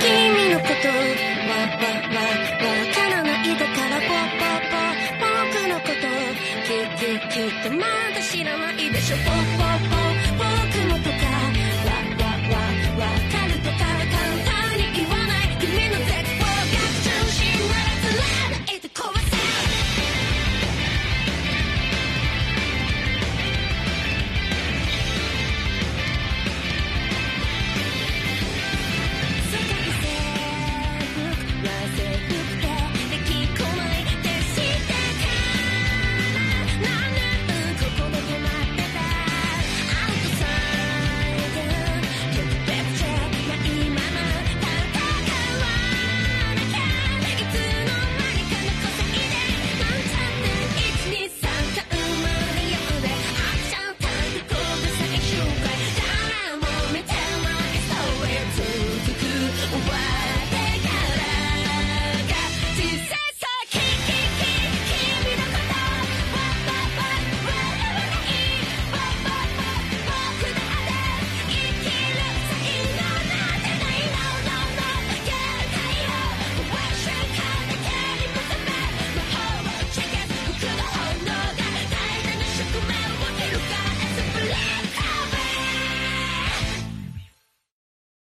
君のことわわわわからないだからぽぽぽ僕のこときキきっとまだ知らないでしょぽぽ